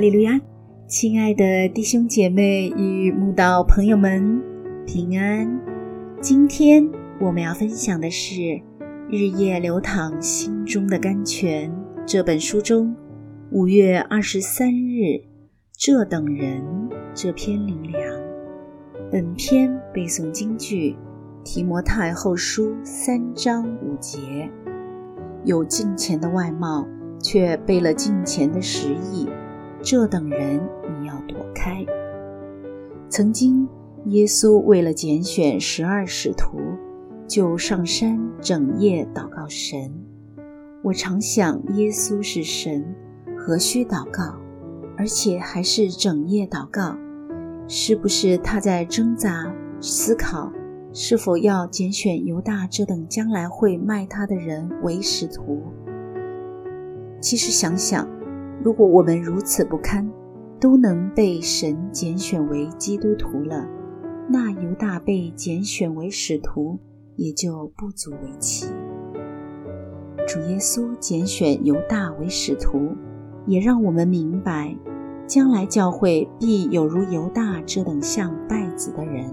利路亚！亲爱的弟兄姐妹与慕道朋友们，平安！今天我们要分享的是《日夜流淌心中的甘泉》这本书中五月二十三日这等人这篇灵粮。本篇背诵京剧《提摩太后书》三章五节，有金钱的外貌。却背了金钱的实意，这等人你要躲开。曾经，耶稣为了拣选十二使徒，就上山整夜祷告神。我常想，耶稣是神，何须祷告？而且还是整夜祷告，是不是他在挣扎思考，是否要拣选犹大这等将来会卖他的人为使徒？其实想想，如果我们如此不堪，都能被神拣选为基督徒了，那犹大被拣选为使徒也就不足为奇。主耶稣拣选犹大为使徒，也让我们明白，将来教会必有如犹大这等像败子的人，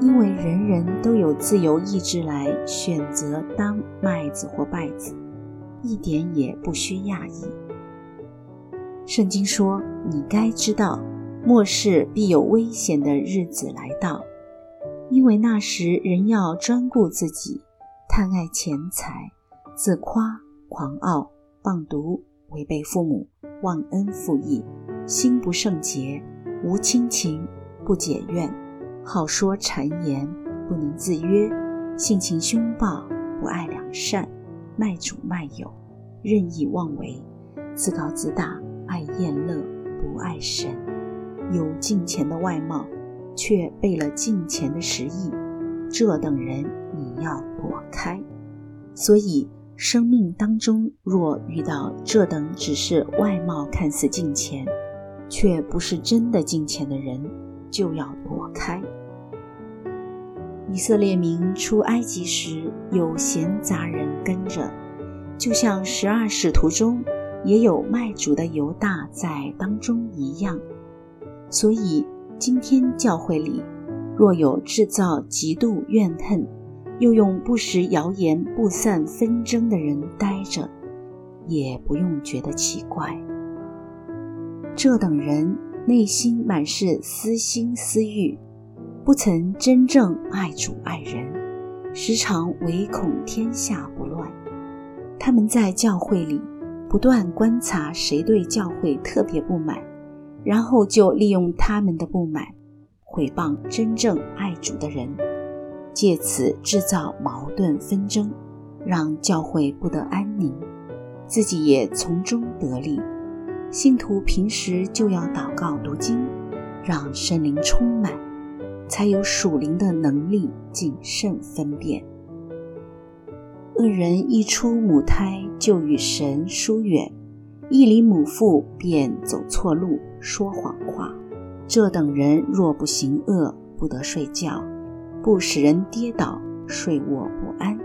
因为人人都有自由意志来选择当麦子或败子。一点也不需讶异。圣经说：“你该知道，末世必有危险的日子来到，因为那时人要专顾自己，贪爱钱财，自夸、狂傲、放毒，违背父母，忘恩负义，心不圣洁，无亲情，不解怨，好说谗言，不能自约，性情凶暴，不爱良善。”卖主卖友，任意妄为，自高自大，爱厌乐，不爱神，有敬钱的外貌，却背了敬钱的实意，这等人你要躲开。所以，生命当中若遇到这等只是外貌看似敬钱，却不是真的敬钱的人，就要躲开。以色列民出埃及时，有闲杂人跟着，就像十二使徒中也有卖主的犹大在当中一样。所以，今天教会里若有制造极度怨恨，又用不实谣言布散纷争的人待着，也不用觉得奇怪。这等人内心满是私心私欲。不曾真正爱主爱人，时常唯恐天下不乱。他们在教会里不断观察谁对教会特别不满，然后就利用他们的不满毁谤真正爱主的人，借此制造矛盾纷争，让教会不得安宁，自己也从中得利。信徒平时就要祷告读经，让圣灵充满。才有属灵的能力谨慎分辨。恶人一出母胎就与神疏远，一离母腹便走错路，说谎话。这等人若不行恶，不得睡觉，不使人跌倒，睡卧不安。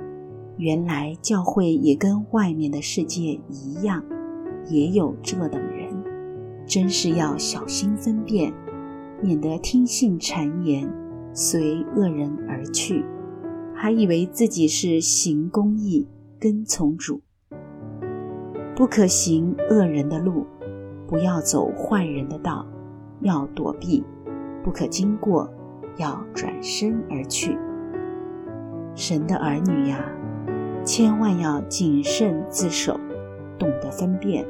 原来教会也跟外面的世界一样，也有这等人，真是要小心分辨。免得听信谗言，随恶人而去，还以为自己是行公义、跟从主。不可行恶人的路，不要走坏人的道，要躲避；不可经过，要转身而去。神的儿女呀，千万要谨慎自守，懂得分辨，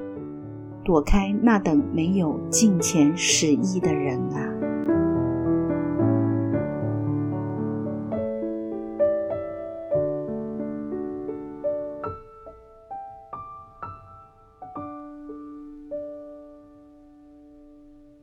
躲开那等没有敬虔使义的人啊！